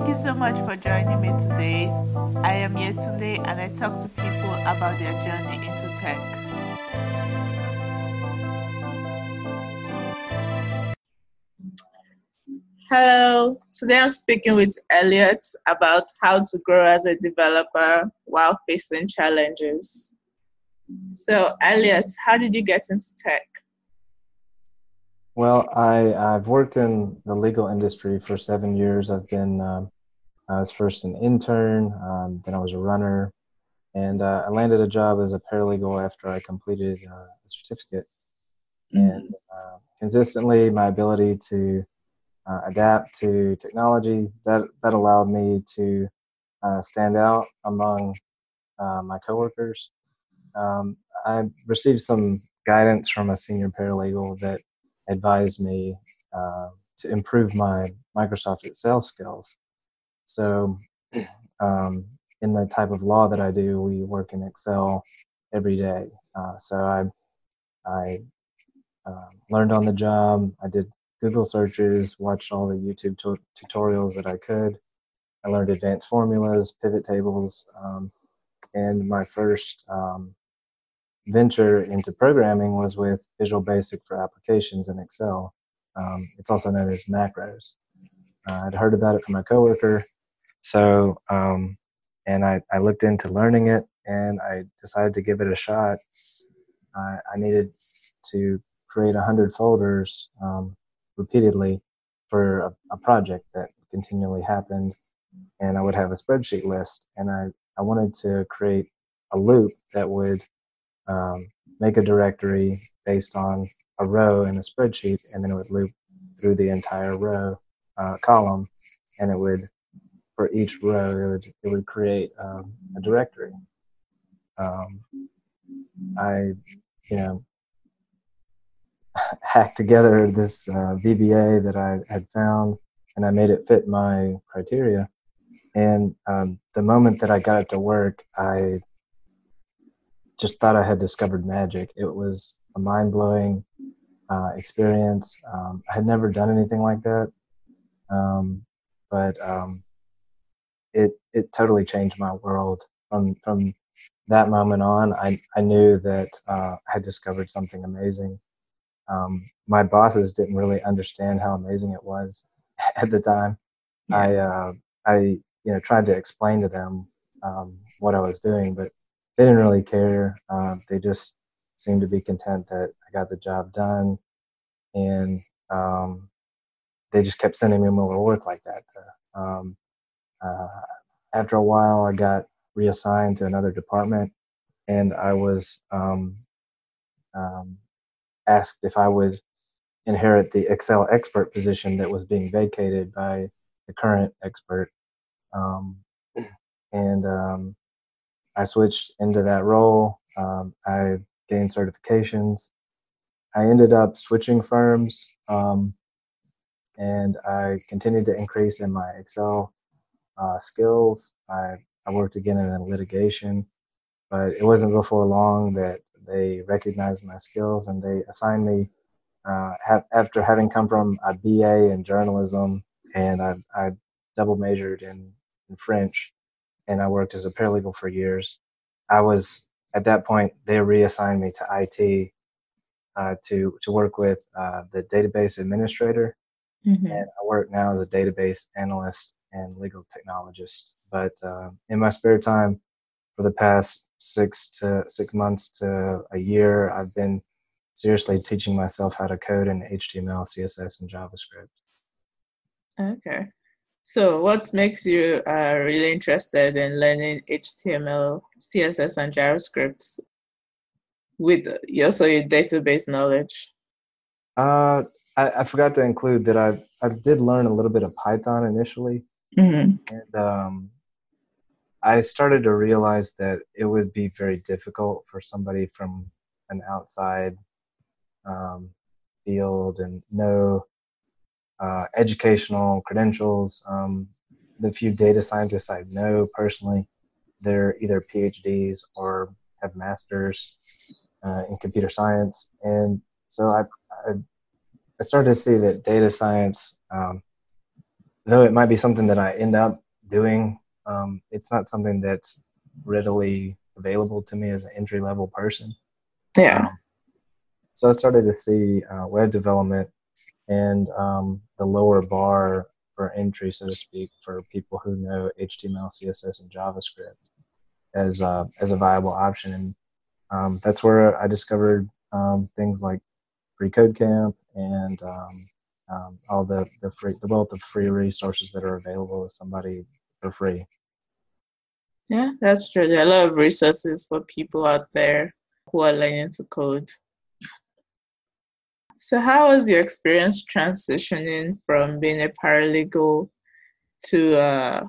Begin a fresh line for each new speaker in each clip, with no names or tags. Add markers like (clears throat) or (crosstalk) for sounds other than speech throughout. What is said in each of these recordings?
Thank you so much for joining me today. I am Yetunde and I talk to people about their journey into tech. Hello, today I'm speaking with Elliot about how to grow as a developer while facing challenges. So, Elliot, how did you get into tech?
Well, I, I've worked in the legal industry for seven years. I've been, um, I was first an intern, um, then I was a runner, and uh, I landed a job as a paralegal after I completed uh, a certificate. Mm-hmm. And uh, consistently, my ability to uh, adapt to technology that that allowed me to uh, stand out among uh, my coworkers. Um, I received some guidance from a senior paralegal that advised me uh, to improve my Microsoft Excel skills. So, (clears throat) um, in the type of law that I do, we work in Excel every day. Uh, so I I uh, learned on the job. I did Google searches, watched all the YouTube t- tutorials that I could. I learned advanced formulas, pivot tables, um, and my first um, venture into programming was with Visual Basic for applications in Excel. Um, it's also known as macros. Uh, I'd heard about it from my coworker, so um, and I, I looked into learning it and I decided to give it a shot. I, I needed to create 100 folders um, repeatedly for a, a, project that continually happened, and I would have a spreadsheet list, and I, I wanted to create a loop that would um, make a directory based on a row in a spreadsheet, and then it would loop through the entire row uh, column, and it would for each row it would it would create um, a directory. Um, I you know (laughs) hacked together this uh, VBA that I had found, and I made it fit my criteria. And um, the moment that I got it to work, I just thought I had discovered magic. It was a mind blowing uh, experience. Um, I had never done anything like that, um, but um, it it totally changed my world. From from that moment on, I I knew that uh, I had discovered something amazing. Um, my bosses didn't really understand how amazing it was (laughs) at the time. Yeah. I uh, I you know tried to explain to them um, what I was doing, but they didn't really care. Um, they just seemed to be content that I got the job done, and um, they just kept sending me more work like that. Um, uh, after a while, I got reassigned to another department, and I was um, um, asked if I would inherit the Excel expert position that was being vacated by the current expert. Um, and I switched into that role. Um, I gained certifications. I ended up switching firms, um, and I continued to increase in my Excel uh, skills. I, I worked again in litigation, but it wasn't before long that they recognized my skills and they assigned me. Uh, after having come from a BA in journalism and I, I double majored in, in French, and I worked as a paralegal for years. I was at that point they reassigned me to IT uh, to to work with uh, the database administrator, mm-hmm. and I work now as a database analyst and legal technologist. But uh, in my spare time, for the past six to six months to a year, I've been seriously teaching myself how to code in HTML, CSS, and JavaScript.
Okay. So, what makes you uh, really interested in learning HTML, CSS, and JavaScript with also your database knowledge?
Uh, I, I, forgot to include that I I did learn a little bit of Python initially, mm-hmm. and um, I started to realize that it would be very difficult for somebody from an outside um, field and no uh, educational credentials. Um, the few data scientists I know personally, they're either PhDs or have masters uh, in computer science, and so I, I, I started to see that data science um, though it might be something that I end up doing, um, it's not something that's readily available to me as an entry level person.
Yeah. Um,
so I started to see uh, web development and um, the lower bar for entry, so to speak, for people who know HTML, CSS, and JavaScript as uh, as a viable option. And um, that's where I discovered um, things like Free Code Camp and um, um, all the the free the wealth of free resources that are available to somebody for free.
Yeah, that's true. There are a lot of resources for people out there who are learning to code. So, how was your experience transitioning from being a paralegal to uh,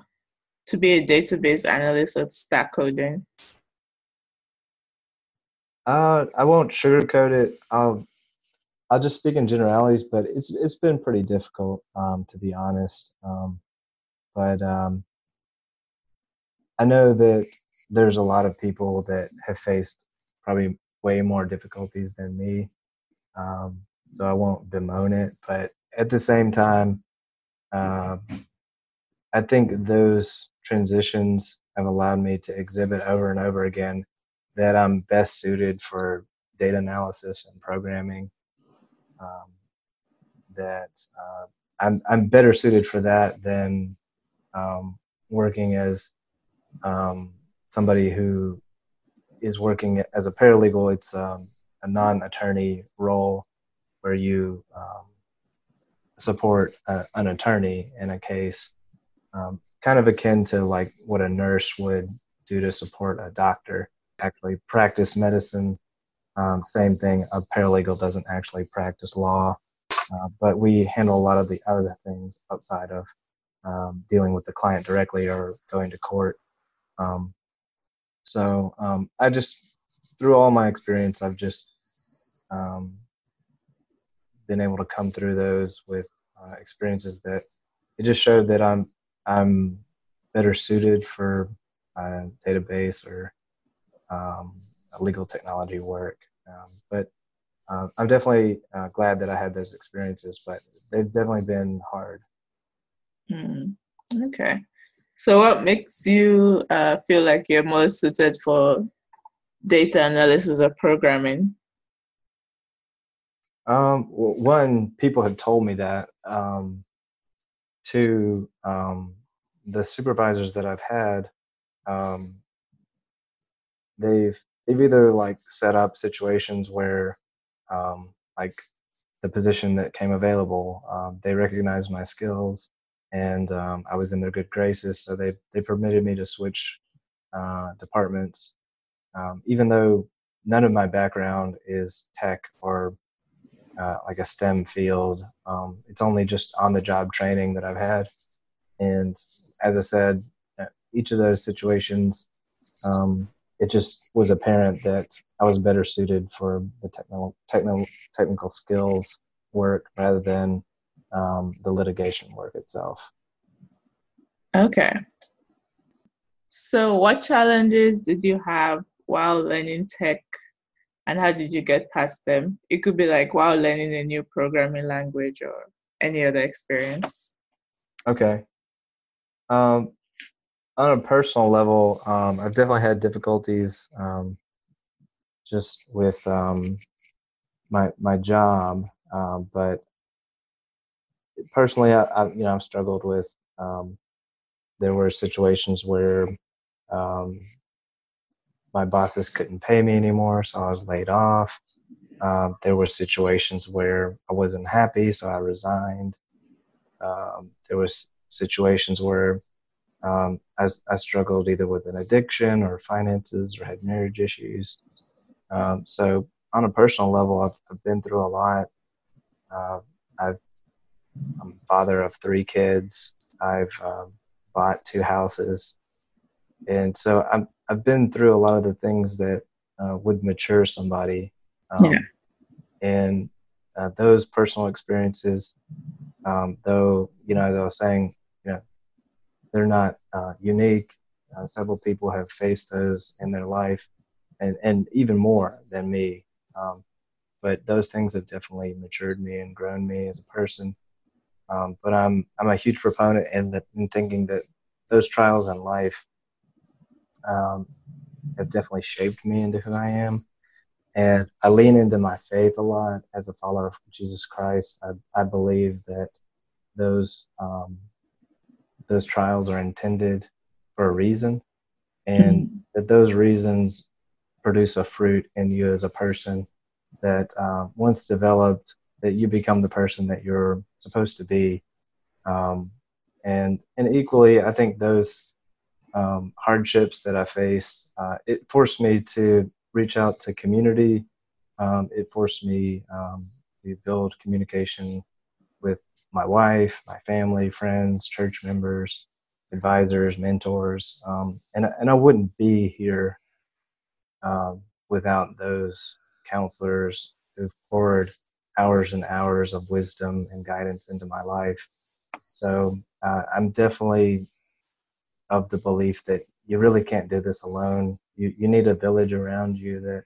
to be a database analyst at Stack Coding?
Uh, I won't sugarcoat it. I'll I'll just speak in generalities, but it's it's been pretty difficult, um, to be honest. Um, but um, I know that there's a lot of people that have faced probably way more difficulties than me. Um, so I won't bemoan it. But at the same time, uh, I think those transitions have allowed me to exhibit over and over again that I'm best suited for data analysis and programming. Um, that uh, I'm I'm better suited for that than um, working as um, somebody who is working as a paralegal. It's um, a non-attorney role where you um, support a, an attorney in a case, um, kind of akin to like what a nurse would do to support a doctor. Actually, practice medicine. Um, same thing. A paralegal doesn't actually practice law, uh, but we handle a lot of the other things outside of um, dealing with the client directly or going to court. Um, so um, I just, through all my experience, I've just um, been able to come through those with uh, experiences that it just showed that I'm I'm better suited for uh, database or um, legal technology work. Um, but uh, I'm definitely uh, glad that I had those experiences, but they've definitely been hard.
Mm, okay. So, what makes you uh, feel like you're more suited for data analysis or programming?
Um, well, one, people have told me that. Um, two, um, the supervisors that I've had, um, they've they've either like set up situations where, um, like the position that came available, um, they recognized my skills, and um, I was in their good graces, so they they permitted me to switch uh, departments, um, even though none of my background is tech or uh, like a STEM field. Um, it's only just on the job training that I've had. And as I said, uh, each of those situations, um, it just was apparent that I was better suited for the technical, technical, technical skills work rather than um, the litigation work itself.
Okay. So, what challenges did you have while learning tech and how did you get past them? It could be like while learning a new programming language or any other experience.
Okay. Um, on a personal level, um, I've definitely had difficulties um, just with um, my my job, um, but personally, I, I, you know I've struggled with. Um, there were situations where my bosses couldn't pay me anymore, so I was laid off. Um, there were situations where I wasn't happy, so I resigned. Um, there was situations where um, I, I, struggled either with an addiction or finances or had marriage issues. Um, so on a personal level, I've, I've been through a lot. Uh, I've, I'm father of three kids. I've um, bought two houses, and so I'm I've been through a lot of the things that uh, would mature somebody. Um, yeah. And uh, those personal experiences, um, though, you know, as I was saying, you know, they're not uh, unique. Uh, several people have faced those in their life, and, and even more than me. Um, but those things have definitely matured me and grown me as a person. Um, but I'm I'm a huge proponent in, the, in thinking that those trials in life um, have definitely shaped me into who I am. And I lean into my faith a lot as a follower of Jesus Christ. I, I believe that those um, those trials are intended for a reason, and mm-hmm. that those reasons produce a fruit in you as a person that uh, once developed, that you become the person that you're supposed to be. Um, and and equally, I think those um, hardships that I faced, uh, it forced me to reach out to community. Um, it forced me um, to build communication with my wife, my family, friends, church members, advisors, mentors, um, and and I wouldn't be here um, without those counselors who poured hours and hours of wisdom and guidance into my life. So uh, I'm definitely of the belief that you really can't do this alone. You you need a village around you that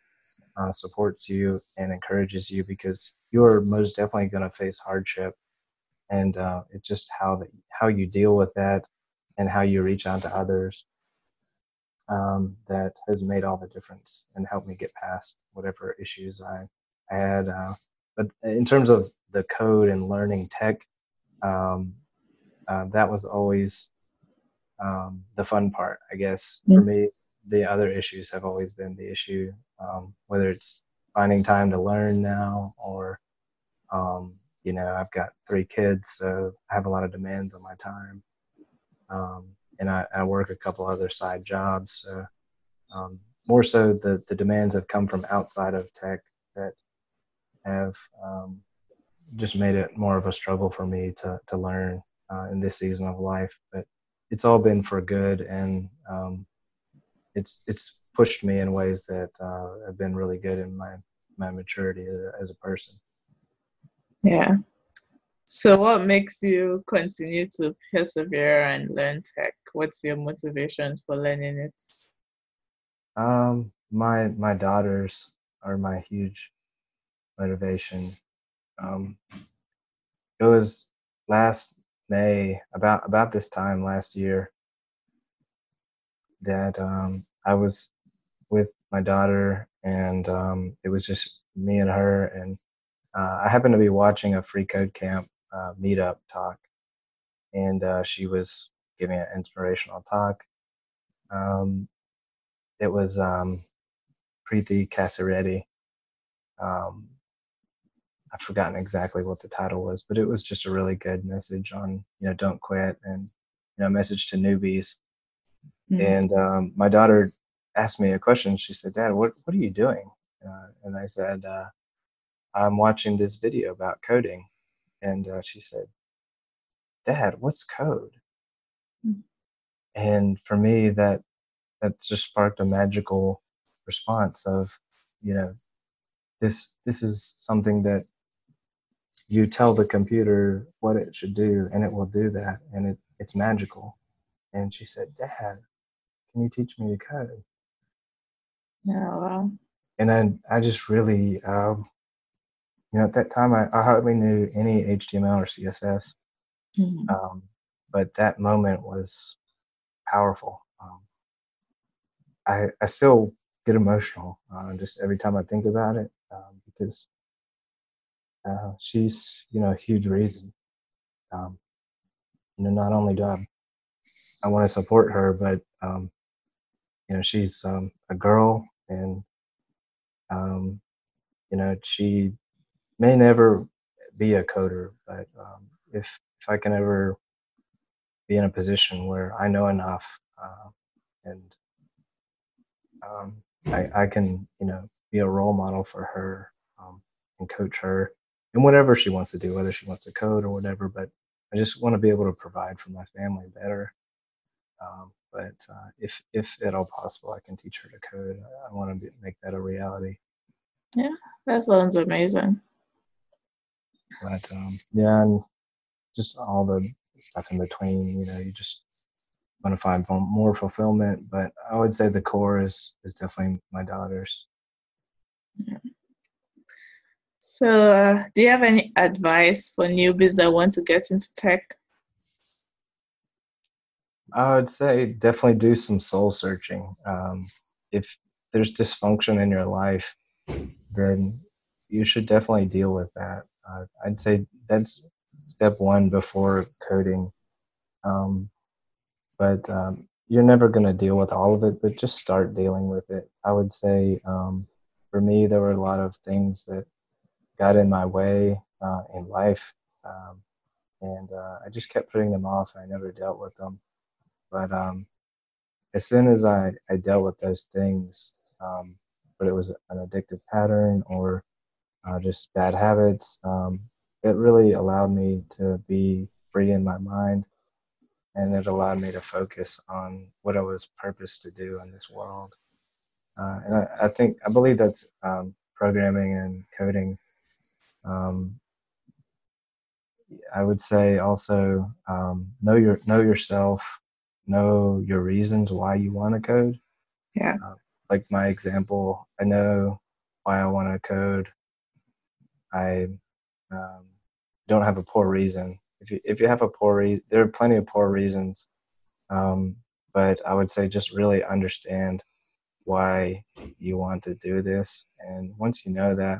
uh, supports you and encourages you because you are most definitely going to face hardship, and uh, it's just how that how you deal with that and how you reach out to others um, that has made all the difference and helped me get past whatever issues I, I had. Uh, but in terms of the code and learning tech, um, uh, that was always um, the fun part, I guess. Mm-hmm. For me, the other issues have always been the issue, um, whether it's finding time to learn now or, um, you know, I've got three kids, so I have a lot of demands on my time. Um, and I, I, work a couple other side jobs. So, um, more so, the, the demands have come from outside of tech that have um, just made it more of a struggle for me to, to learn uh, in this season of life. But it's all been for good, and um, it's it's pushed me in ways that uh, have been really good in my my maturity as a person.
Yeah. So, what makes you continue to persevere and learn tech? What's your motivation for learning it?
Um, my my daughters are my huge motivation. Um, it was last May, about about this time last year, that um, I was with my daughter, and um, it was just me and her. And uh, I happened to be watching a free code camp uh, meetup talk, and uh, she was giving an inspirational talk. Um, it was um, Preethi Kasireddy. Um, I've forgotten exactly what the title was, but it was just a really good message on, you know, don't quit and, you know, message to newbies. Mm-hmm. And um, my daughter asked me a question. She said, Dad, what, what are you doing? Uh, and I said, uh, I'm watching this video about coding. And uh, she said, Dad, what's code? Mm-hmm. And for me, that that just sparked a magical response of, you know, this this is something that you tell the computer what it should do and it will do that and it, it's magical. And she said dad can you teach me to code?
Yeah well
and then i just really um, you know at that time i, I hardly knew any html or css mm-hmm. um, but that moment was powerful. Um, I, I still get emotional uh, just every time i think about it um, because uh, she's you know a huge reason. Um, you know, not only do I I want to support her, but um, you know she's um, a girl, and um, you know she may never be a coder, but um, if if I can ever be in a position where I know enough uh, and um, I, I can you know be a role model for her um, and coach her and whatever she wants to do, whether she wants to code or whatever. But I just want to be able to provide for my family better. Um, but uh, if if at all possible, I can teach her to code. I, I want to be, make that a reality.
Yeah, that sounds amazing.
But um, yeah, and just all the stuff in between. You know, you just want to find more fulfillment. But I would say the core is is definitely my daughters.
Yeah. So, uh, do you have any advice for newbies that want to get into tech?
I would say definitely do some soul searching. Um, if there's dysfunction in your life, then you should definitely deal with that. Uh, I'd say that's step one before coding. Um, but um, you're never going to deal with all of it, but just start dealing with it. I would say um, for me, there were a lot of things that got in my way uh, in life. Um, and uh, I just kept putting them off. I never dealt with them. But um, as soon as I, I dealt with those things, um, but it was an addictive pattern or uh, just bad habits, um, it really allowed me to be free in my mind. And it allowed me to focus on what I was purposed to do in this world. Uh, and I, I, think, I believe that's um, programming and coding um, I would say also um, know your know yourself, know your reasons why you want to code.
Yeah.
Uh, like my example, I know why I want to code. I um, don't have a poor reason. If you if you have a poor reason, there are plenty of poor reasons. Um, but I would say just really understand why you want to do this, and once you know that,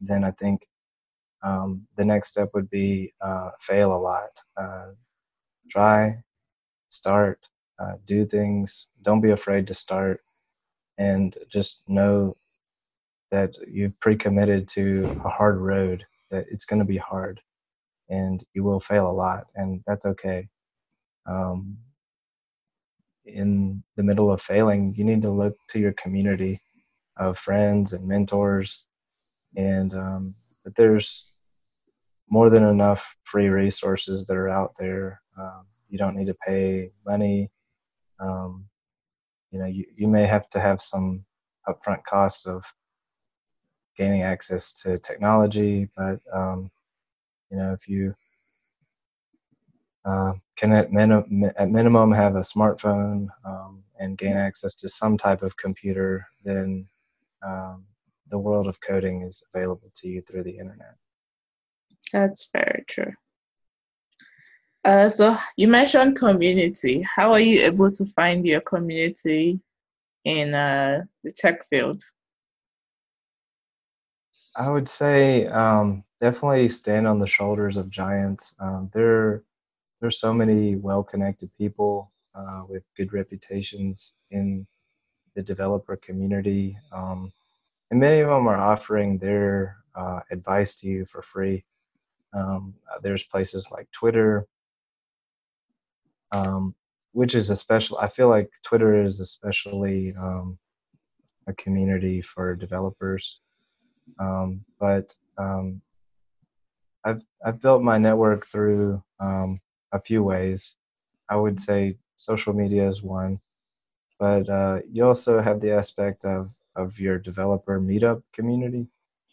then I think um, the next step would be uh, fail a lot. Uh, try, start, uh, do things. Don't be afraid to start, and just know that you've pre-committed to a hard road. That it's going to be hard, and you will fail a lot, and that's okay. Um, in the middle of failing, you need to look to your community of friends and mentors and um, there's more than enough free resources that are out there. Um, you don't need to pay money. Um, you know, you, you may have to have some upfront costs of gaining access to technology, but um, you know, if you uh, can at, min- at minimum have a smartphone um, and gain access to some type of computer, then um, the world of coding is available to you through the internet.
That's very true. Uh, so you mentioned community. How are you able to find your community in uh, the tech field?
I would say um, definitely stand on the shoulders of giants. Um, there, there's so many well-connected people uh, with good reputations in the developer community. Um, and many of them are offering their uh, advice to you for free. Um, uh, there's places like Twitter, um, which is especially. I feel like Twitter is especially um, a community for developers. Um, but um, I've I've built my network through um, a few ways. I would say social media is one, but uh, you also have the aspect of of your developer meetup community.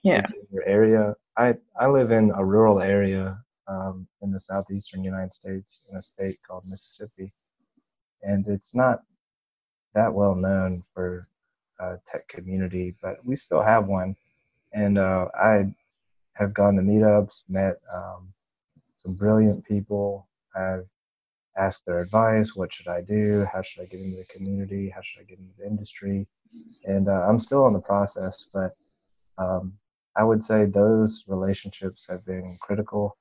Yeah.
your area. I I live in a rural area um, in the southeastern United States in a state called Mississippi, and it's not that well known for a tech community, but we still have one. And uh, I have gone to meetups, met um, some brilliant people. I've asked their advice. What should I do? How should I get into the community? How should I get into the industry? And uh, I'm still in the process, but um, I would say those relationships have been critical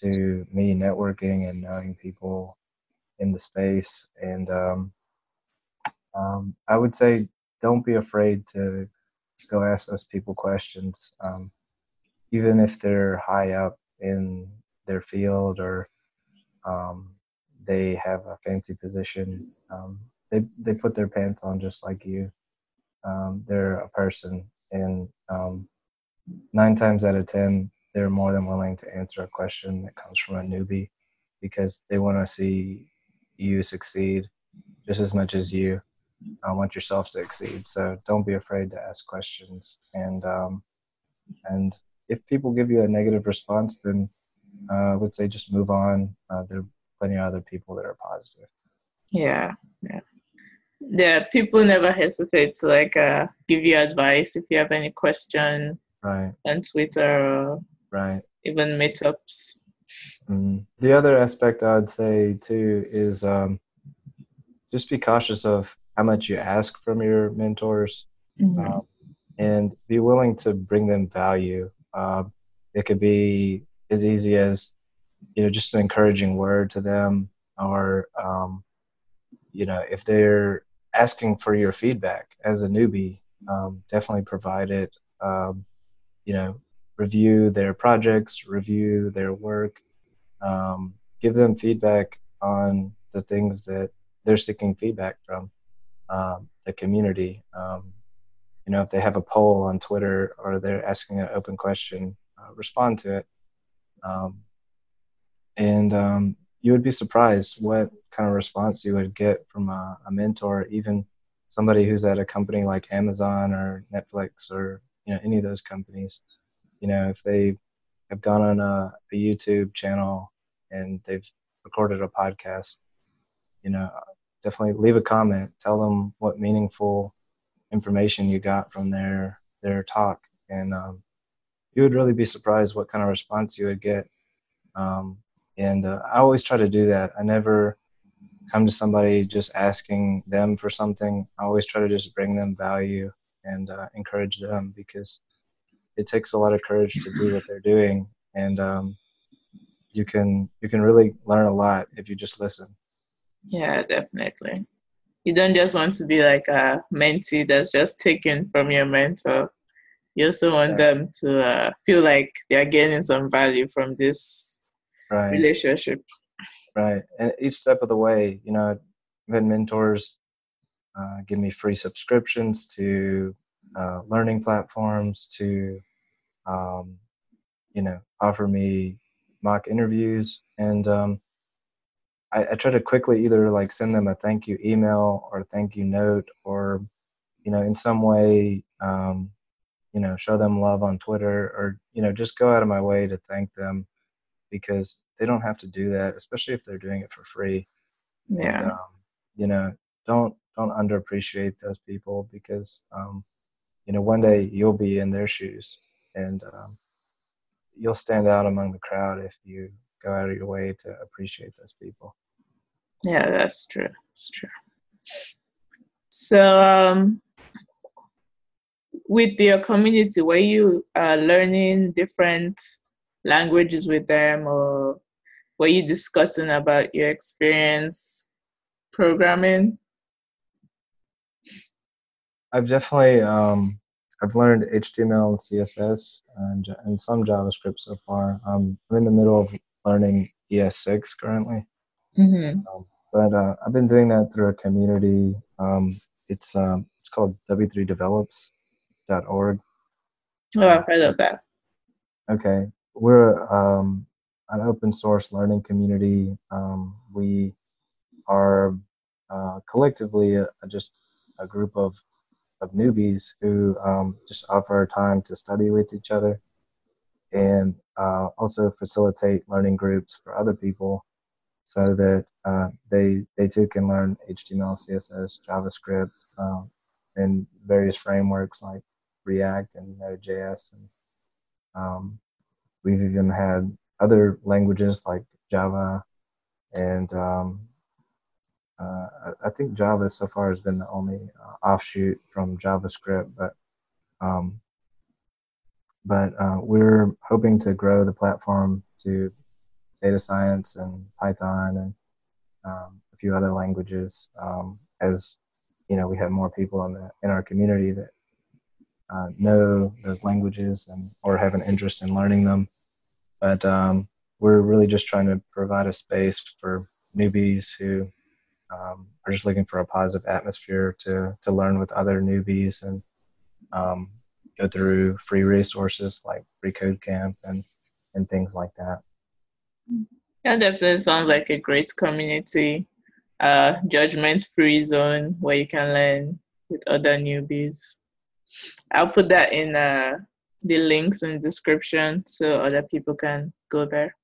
to me networking and knowing people in the space. And um, um, I would say don't be afraid to go ask those people questions, um, even if they're high up in their field or um, they have a fancy position. Um, they they put their pants on just like you. Um, they're a person, and um, nine times out of ten, they're more than willing to answer a question that comes from a newbie because they want to see you succeed just as much as you uh, want yourself to succeed. So don't be afraid to ask questions, and um, and if people give you a negative response, then uh, I would say just move on. Uh, they're plenty of other people that are positive.
Yeah, yeah. Yeah, people never hesitate to like uh, give you advice if you have any question
right
on Twitter,
right,
even meetups.
Mm. The other aspect I'd say too is um, just be cautious of how much you ask from your mentors,
Mhm.
um, and be willing to bring them value. Um, it could be as easy as you know just an encouraging word to them, or um, you know if they're asking for your feedback as a newbie, um, definitely provide it. Um, you know, review their projects, review their work, um, give them feedback on the things that they're seeking feedback from um, the community. Um, you know, if they have a poll on Twitter or they're asking an open question, uh, respond to it. Um, and you would be surprised what kind of response you would get from a, a mentor, even somebody who's at a company like Amazon or Netflix or you know any of those companies. You know, if they have gone on a, a YouTube channel and they've recorded a podcast, you know, definitely leave a comment. Tell them what meaningful information you got from their their talk, and um, you would really be surprised what kind of response you would get. Um, and uh, I always try to do that. I never come to somebody just asking them for something. I always try to just bring them value and uh, encourage them because it takes a lot of courage to do what they're doing, and um, you can you can really learn a lot if you just listen.
Yeah, definitely. You don't just want to be like a mentee that's just taken from your mentor. You also want
Right.
them to uh, feel like they're gaining some value from this
Right.
relationship.
Right. And each step of the way, you know, I've had mentors uh, give me free subscriptions to uh, learning platforms, to, um, you know, offer me mock interviews. And um, I, I try to quickly either like send them a thank you email or thank you note or, you know, in some way, um, you know, show them love on Twitter or, you know, just go out of my way to thank them because they don't have to do that, especially if they're doing it for free. And,
Yeah.
um, you know, don't don't underappreciate those people because um, you know one day you'll be in their shoes and um, you'll stand out among the crowd if you go out of your way to appreciate those people.
Yeah, that's true. That's true. So, um, with your community, were you uh, learning different languages with them, or were you discussing about your experience programming?
I've definitely um, I've learned HTML and CSS and, and some JavaScript so far. Um, I'm in the middle of learning ES6 currently.
Mm-hmm.
Um, but uh, I've been doing that through a community. Um, it's um, it's called w3develops.org.
Oh, I've heard of that.
Okay, we're um, an open source learning community. Um, we are uh, collectively a, a- just a group of of newbies who um, just offer time to study with each other and uh, also facilitate learning groups for other people so that uh, they they too can learn HTML, CSS, JavaScript, um, and various frameworks like React and Node.js. And um, we've even had other languages like Java, and um, uh, I, think Java so far has been the only uh, offshoot from JavaScript, but um, but uh, we're hoping to grow the platform to data science and Python and um, a few other languages um, as you know we have more people in the in our community that uh, know those languages and or have an interest in learning them. But um, we're really just trying to provide a space for newbies who um, are just looking for a positive atmosphere to to learn with other newbies and um, go through free resources like Free Code Camp and and things like that.
Yeah, definitely sounds like a great community, uh, judgment-free zone where you can learn with other newbies. I'll put that in uh, the links in the description so other people can go there.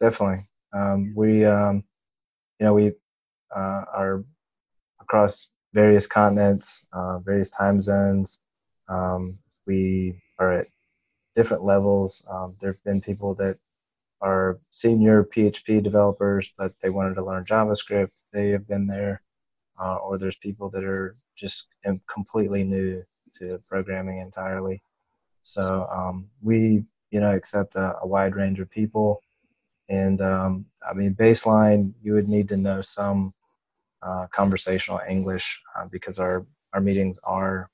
Definitely, um, we um, you know we uh, are across various continents, uh, various time zones. Um, we are at different levels. Um, there have been people that are senior PHP developers, but they wanted to learn JavaScript. They have been there. Uh, or there's people that are just completely new to programming entirely. So um, we, you know, accept a, a, wide range of people. And um, I mean, baseline, you would need to know some uh, conversational English uh, because our, our meetings are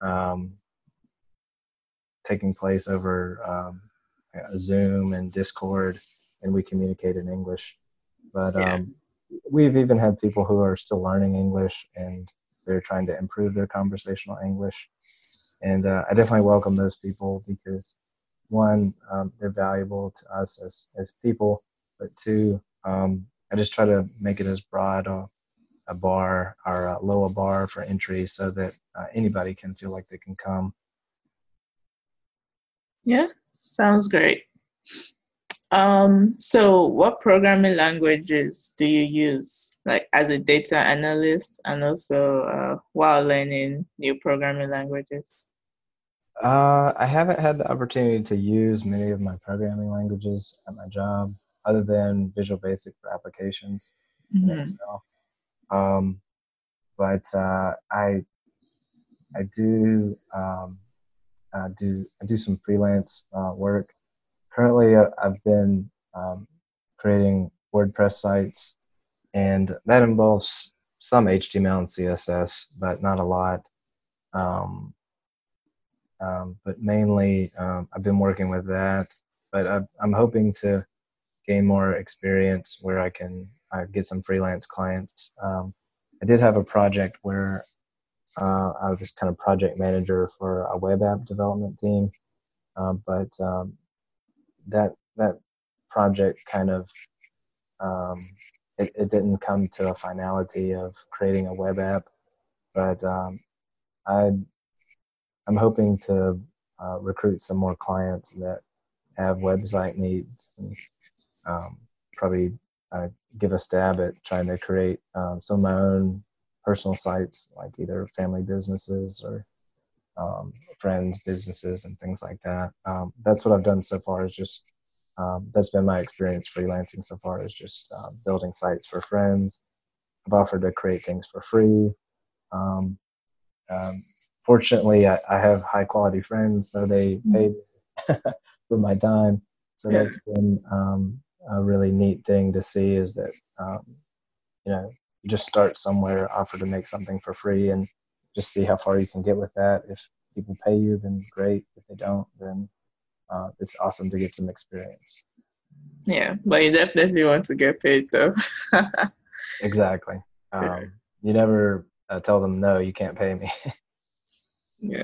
um, taking place over um, Zoom and Discord, and we communicate in English. But yeah. um, we've even had people who are still learning English and they're trying to improve their conversational English. And uh, I definitely welcome those people because one, um, they're valuable to us as, as people, but two, um, I just try to make it as broad a, a bar or a low a bar for entry so that uh, anybody can feel like they can come
yeah, sounds great. Um, so what programming languages do you use, like as a data analyst, and also uh, while learning new programming languages?
Uh, I haven't had the opportunity to use many of my programming languages at my job, other than Visual Basic for applications mm-hmm. Excel. Um, but uh, I I do um, uh, do I do some freelance uh, work. Currently, uh, I've been um, creating WordPress sites, and that involves some HTML and CSS, but not a lot. Um, um, but mainly, um, I've been working with that. But I, I'm hoping to gain more experience where I can uh, get some freelance clients. Um, I did have a project where uh, I was just kind of project manager for a web app development team, uh, but um, that that project kind of um, it, it, didn't come to a finality of creating a web app, but um, I I'm hoping to uh, recruit some more clients that have website needs and um, probably uh, give a stab at trying to create um, some of my own personal sites like either family businesses or um, friends businesses and things like that. Um, that's what i've done so far is just um, that's been my experience freelancing so far is just uh, building sites for friends. I've offered to create things for free. Um, um, fortunately I, I, have high quality friends so they mm-hmm. pay (laughs) for my time so that's been a really neat thing to see is that you know you just start somewhere, offer to make something for free, and just see how far you can get with that. If people pay you, then great. If they don't, then uh, it's awesome to get some experience.
Yeah, but you definitely want to get paid though. (laughs)
exactly. Um, you never uh, tell them no, you can't pay me. (laughs)
yeah.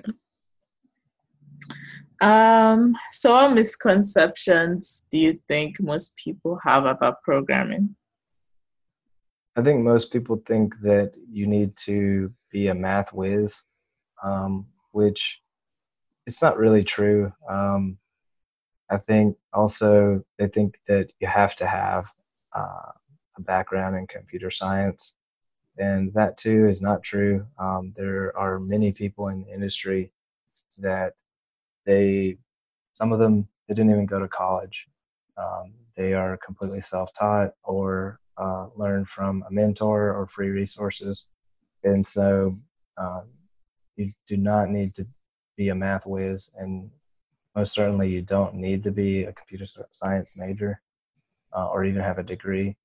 Um, so, what misconceptions do you think most people have about programming?
I think most people think that you need to be a math whiz, um, which it's not really true. Um, I think also they think that you have to have uh, a background in computer science, and that too is not true. Um, there are many people in the industry that they, some of them, they didn't even go to college. Um, they are completely self-taught or uh, learn from a mentor or free resources. And so uh, you do not need to be a math whiz, and most certainly you don't need to be a computer science major uh, or even have a degree.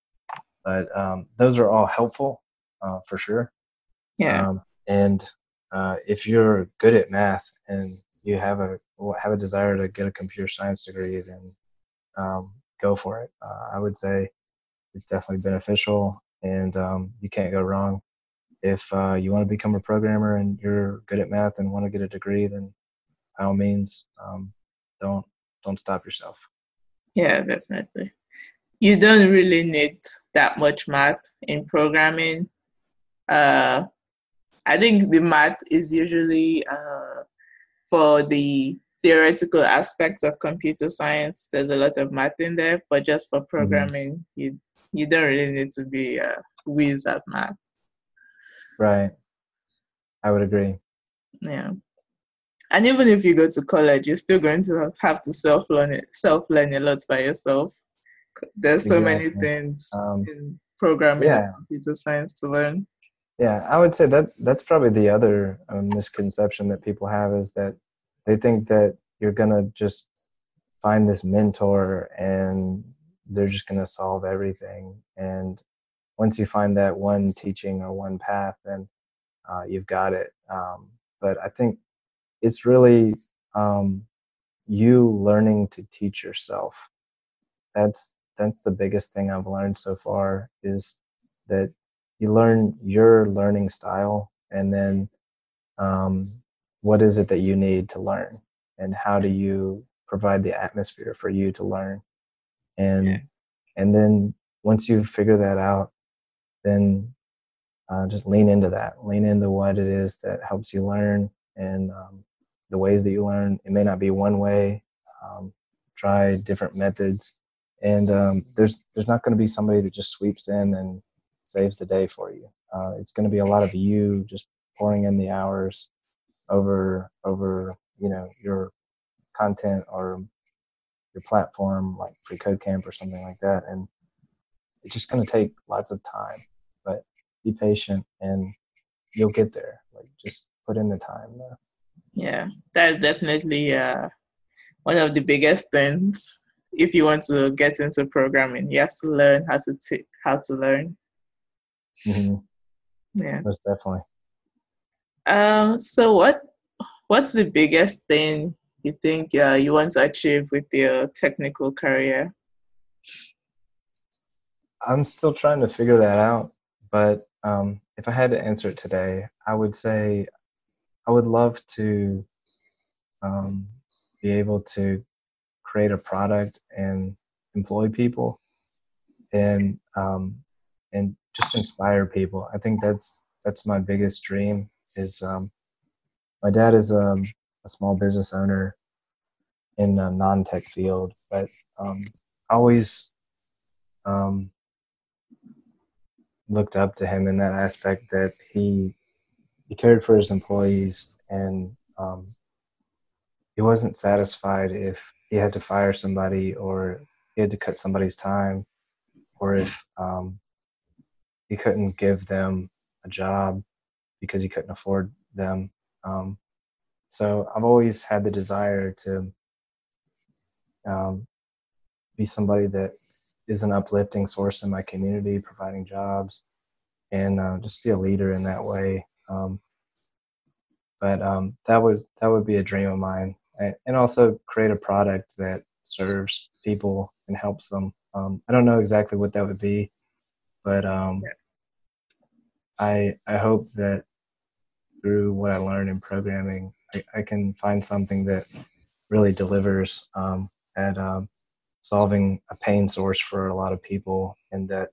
But um, those are all helpful uh, for sure.
Yeah. Um,
and uh, if you're good at math and you have a have a desire to get a computer science degree, then um, go for it. Uh, I would say it's definitely beneficial, and um, you can't go wrong. If uh, you want to become a programmer and you're good at math and want to get a degree, then by all means, um, don't don't stop yourself.
Yeah, definitely. You don't really need that much math in programming. Uh, I think the math is usually uh, for the theoretical aspects of computer science. There's a lot of math in there, but just for mm-hmm. programming, mm-hmm. you you don't really need to be a whiz at math.
Right. I would agree.
Yeah. And even if you go to college, you're still going to have to self learn it, self learn a lot by yourself. There's so exactly. many things um, in programming yeah. and computer science to learn.
Yeah, I would say that that's probably the other um, misconception that people have is that they think that you're gonna just find this mentor and they're just gonna solve everything. And once you find that one teaching or one path, then uh, you've got it. Um, but I think it's really um, you learning to teach yourself. That's that's the biggest thing I've learned so far is that you learn your learning style and then um, what is it that you need to learn and how do you provide the atmosphere for you to learn and yeah. and then once you figure that out then uh, just lean into that lean into what it is that helps you learn and um, the ways that you learn. It may not be one way. Um, try different methods, and um, there's there's not going to be somebody that just sweeps in and saves the day for you. Uh, it's going to be a lot of you just pouring in the hours over over you know your content or your platform like Free Code Camp or something like that, and it's just going to take lots of time. But be patient, and you'll get there. Like just put in the time.
Yeah, that's definitely uh, one of the biggest things. If you want to get into programming, you have to learn how to t- how to learn.
Mm-hmm.
Yeah,
most definitely.
Um. So what what's the biggest thing you think uh, you want to achieve with your technical career?
I'm still trying to figure that out, but um, if I had to answer it today, I would say I would love to um, be able to create a product and employ people and um, and just inspire people. I think that's that's my biggest dream. Is um, my dad is um, a small business owner in a non-tech field, but um, always um, looked up to him in that aspect that he he cared for his employees and um, he wasn't satisfied if he had to fire somebody or he had to cut somebody's time or if um, he couldn't give them a job because he couldn't afford them. Um, so I've always had the desire to um, be somebody that is an uplifting source in my community, providing jobs, and uh, just be a leader in that way. Um, but um, that would that would be a dream of mine, and, and also create a product that serves people and helps them. Um, I don't know exactly what that would be, but um, yeah. I I hope that through what I learned in programming, I, I can find something that really delivers um, at um, solving a pain source for a lot of people, and that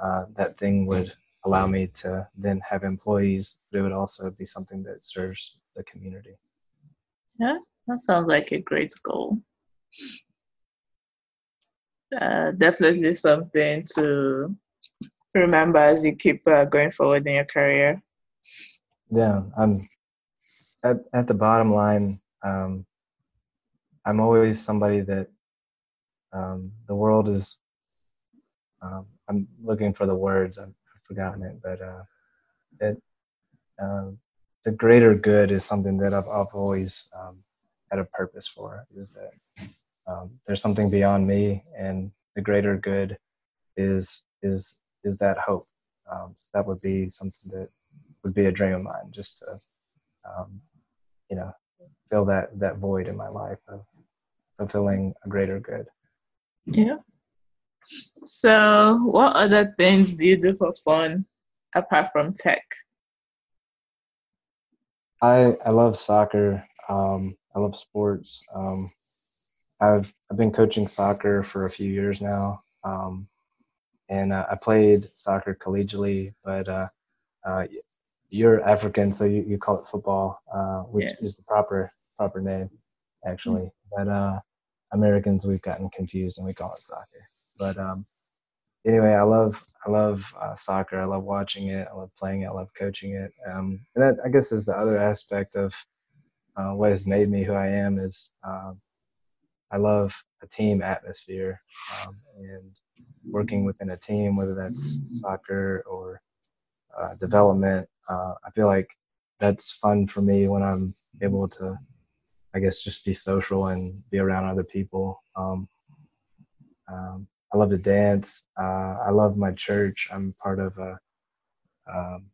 uh, that thing would allow me to then have employees, but it would also be something that serves the community.
Yeah, that sounds like a great goal. Uh, definitely something to remember as you keep uh, going forward in your career.
Yeah, I'm at at the bottom line. Um, I'm always somebody that um, the world is. Um, I'm looking for the words. I've forgotten it, but uh, it um, the greater good is something that I've, I've always um, had a purpose for. Is that um, there's something beyond me, and the greater good is is is that hope. Um, so that would be something that would be a dream of mine, just to um, you know fill that that void in my life of fulfilling a greater good.
Yeah. So, what other things do you do for fun apart from tech?
I I love soccer. Um, I love sports. Um, I've I've been coaching soccer for a few years now, um, and uh, I played soccer collegially, But uh, uh, you're African, so you, you call it football, uh, which yes. is the proper proper name, actually. Mm-hmm. But uh, Americans, we've gotten confused and we call it soccer. But um, anyway, I love I love uh, soccer. I love watching it. I love playing it. I love coaching it. Um, and that I guess is the other aspect of uh, what has made me who I am is um, I love a team atmosphere um, and working within a team, whether that's soccer or uh, development. Uh, I feel like that's fun for me when I'm able to, I guess, just be social and be around other people. Um, um, I love to dance. Uh, I love my church. I'm part of a um,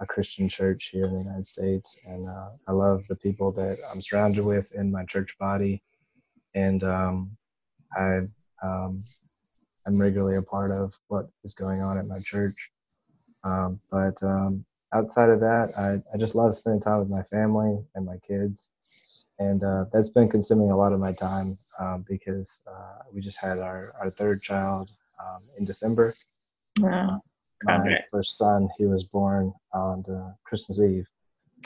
a Christian church here in the United States, and uh, I love the people that I'm surrounded with in my church body, and um, I um, I'm regularly a part of what is going on at my church. Um, but um, outside of that, I, I just love spending time with my family and my kids, and uh, that's been consuming a lot of my time um, because uh, we just had our, our third child um, in December.
Wow
my Congrats. first son, he was born on uh, Christmas Eve.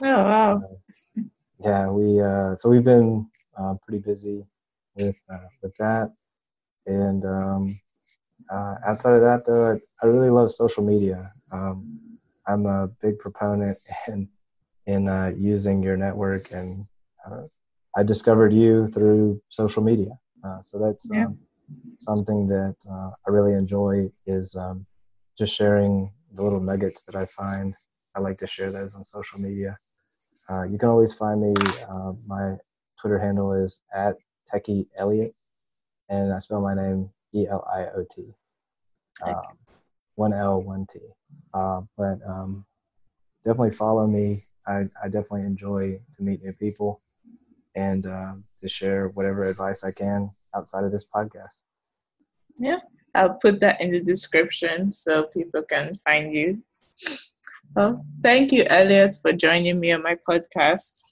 Oh wow!
Uh, yeah, we uh, so we've been uh, pretty busy with uh, with that, and um, uh, outside of that, though, I, I, really love social media. Um, I'm a big proponent (laughs) in in using your network, and I discovered you through social media. so that's yeah. um, something that I really enjoy. Is um, just sharing the little nuggets that I find. I like to share those on social media. Uh, you can always find me. Uh, my Twitter handle is at Techie Eliot, and I spell my name E L I O T. Um, one L, one T. Uh, but um, definitely follow me. I, I definitely enjoy to meet new people and um, to share whatever advice I can outside of this podcast.
Yeah, I'll put that in the description so people can find you. Well, thank you, Eliot, for joining me on my podcast.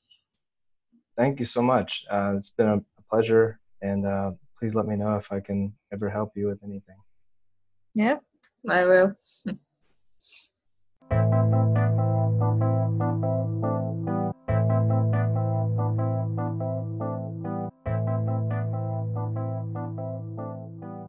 Thank you so much. Uh, it's been a pleasure, and uh, please let me know if I can ever help you with anything.
Yep, I will. (laughs)